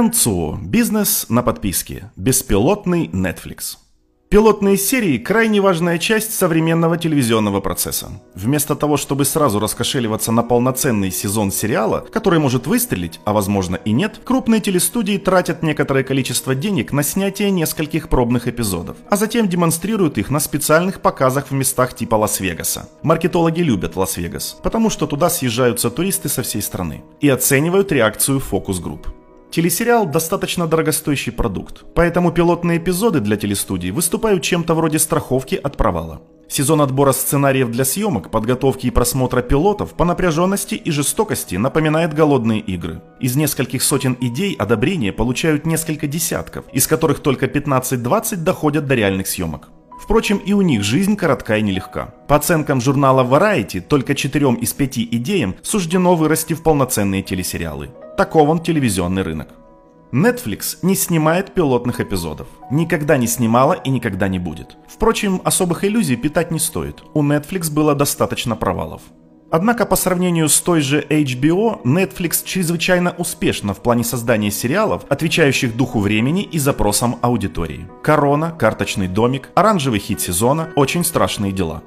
НЦУ. Бизнес на подписке. Беспилотный Netflix. Пилотные серии – крайне важная часть современного телевизионного процесса. Вместо того, чтобы сразу раскошеливаться на полноценный сезон сериала, который может выстрелить, а возможно и нет, крупные телестудии тратят некоторое количество денег на снятие нескольких пробных эпизодов, а затем демонстрируют их на специальных показах в местах типа Лас-Вегаса. Маркетологи любят Лас-Вегас, потому что туда съезжаются туристы со всей страны и оценивают реакцию фокус-групп. Телесериал достаточно дорогостоящий продукт, поэтому пилотные эпизоды для телестудий выступают чем-то вроде страховки от провала. Сезон отбора сценариев для съемок, подготовки и просмотра пилотов по напряженности и жестокости напоминает голодные игры. Из нескольких сотен идей одобрения получают несколько десятков, из которых только 15-20 доходят до реальных съемок. Впрочем, и у них жизнь коротка и нелегка. По оценкам журнала Variety, только 4 из 5 идеям суждено вырасти в полноценные телесериалы. Таков он телевизионный рынок. Netflix не снимает пилотных эпизодов. Никогда не снимала и никогда не будет. Впрочем, особых иллюзий питать не стоит. У Netflix было достаточно провалов. Однако по сравнению с той же HBO, Netflix чрезвычайно успешна в плане создания сериалов, отвечающих духу времени и запросам аудитории. «Корона», «Карточный домик», «Оранжевый хит сезона», «Очень страшные дела».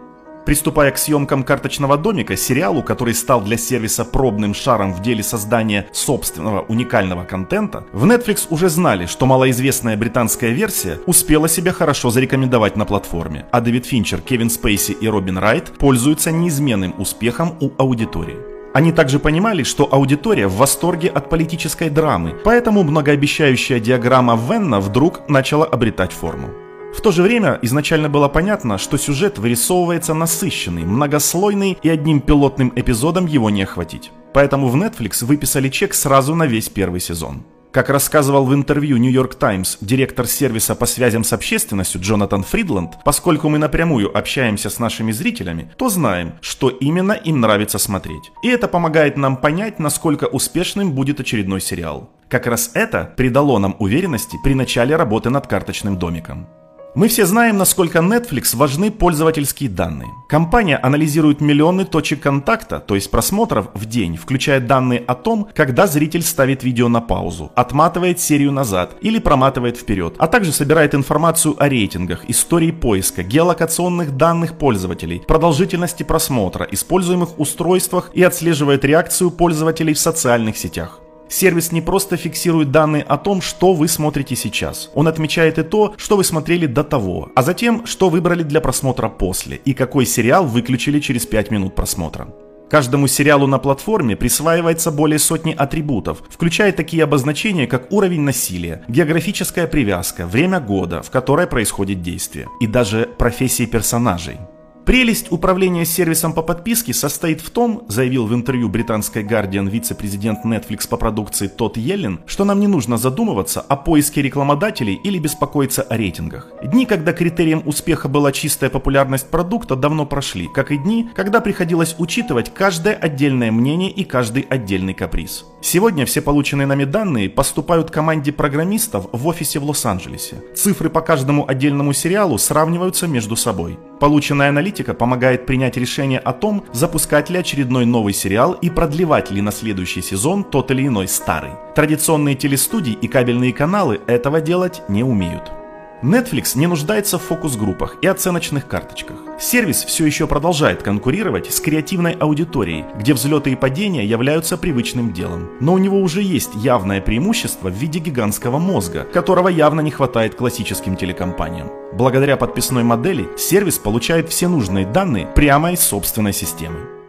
Приступая к съемкам «Карточного домика», сериалу, который стал для сервиса пробным шаром в деле создания собственного уникального контента, в Netflix уже знали, что малоизвестная британская версия успела себя хорошо зарекомендовать на платформе, а Дэвид Финчер, Кевин Спейси и Робин Райт пользуются неизменным успехом у аудитории. Они также понимали, что аудитория в восторге от политической драмы, поэтому многообещающая диаграмма Венна вдруг начала обретать форму. В то же время изначально было понятно, что сюжет вырисовывается насыщенный, многослойный и одним пилотным эпизодом его не охватить. Поэтому в Netflix выписали чек сразу на весь первый сезон. Как рассказывал в интервью New York Times директор сервиса по связям с общественностью Джонатан Фридланд, поскольку мы напрямую общаемся с нашими зрителями, то знаем, что именно им нравится смотреть. И это помогает нам понять, насколько успешным будет очередной сериал. Как раз это придало нам уверенности при начале работы над карточным домиком. Мы все знаем, насколько Netflix важны пользовательские данные. Компания анализирует миллионы точек контакта, то есть просмотров, в день, включая данные о том, когда зритель ставит видео на паузу, отматывает серию назад или проматывает вперед, а также собирает информацию о рейтингах, истории поиска, геолокационных данных пользователей, продолжительности просмотра, используемых устройствах и отслеживает реакцию пользователей в социальных сетях. Сервис не просто фиксирует данные о том, что вы смотрите сейчас. Он отмечает и то, что вы смотрели до того, а затем, что выбрали для просмотра после и какой сериал выключили через 5 минут просмотра. Каждому сериалу на платформе присваивается более сотни атрибутов, включая такие обозначения, как уровень насилия, географическая привязка, время года, в которое происходит действие, и даже профессии персонажей. Прелесть управления сервисом по подписке состоит в том, заявил в интервью британской Guardian вице-президент Netflix по продукции Тодд Йеллен, что нам не нужно задумываться о поиске рекламодателей или беспокоиться о рейтингах. Дни, когда критерием успеха была чистая популярность продукта, давно прошли, как и дни, когда приходилось учитывать каждое отдельное мнение и каждый отдельный каприз. Сегодня все полученные нами данные поступают команде программистов в офисе в Лос-Анджелесе. Цифры по каждому отдельному сериалу сравниваются между собой. Полученная аналитика помогает принять решение о том, запускать ли очередной новый сериал и продлевать ли на следующий сезон тот или иной старый. Традиционные телестудии и кабельные каналы этого делать не умеют. Netflix не нуждается в фокус-группах и оценочных карточках. Сервис все еще продолжает конкурировать с креативной аудиторией, где взлеты и падения являются привычным делом. Но у него уже есть явное преимущество в виде гигантского мозга, которого явно не хватает классическим телекомпаниям. Благодаря подписной модели сервис получает все нужные данные прямо из собственной системы.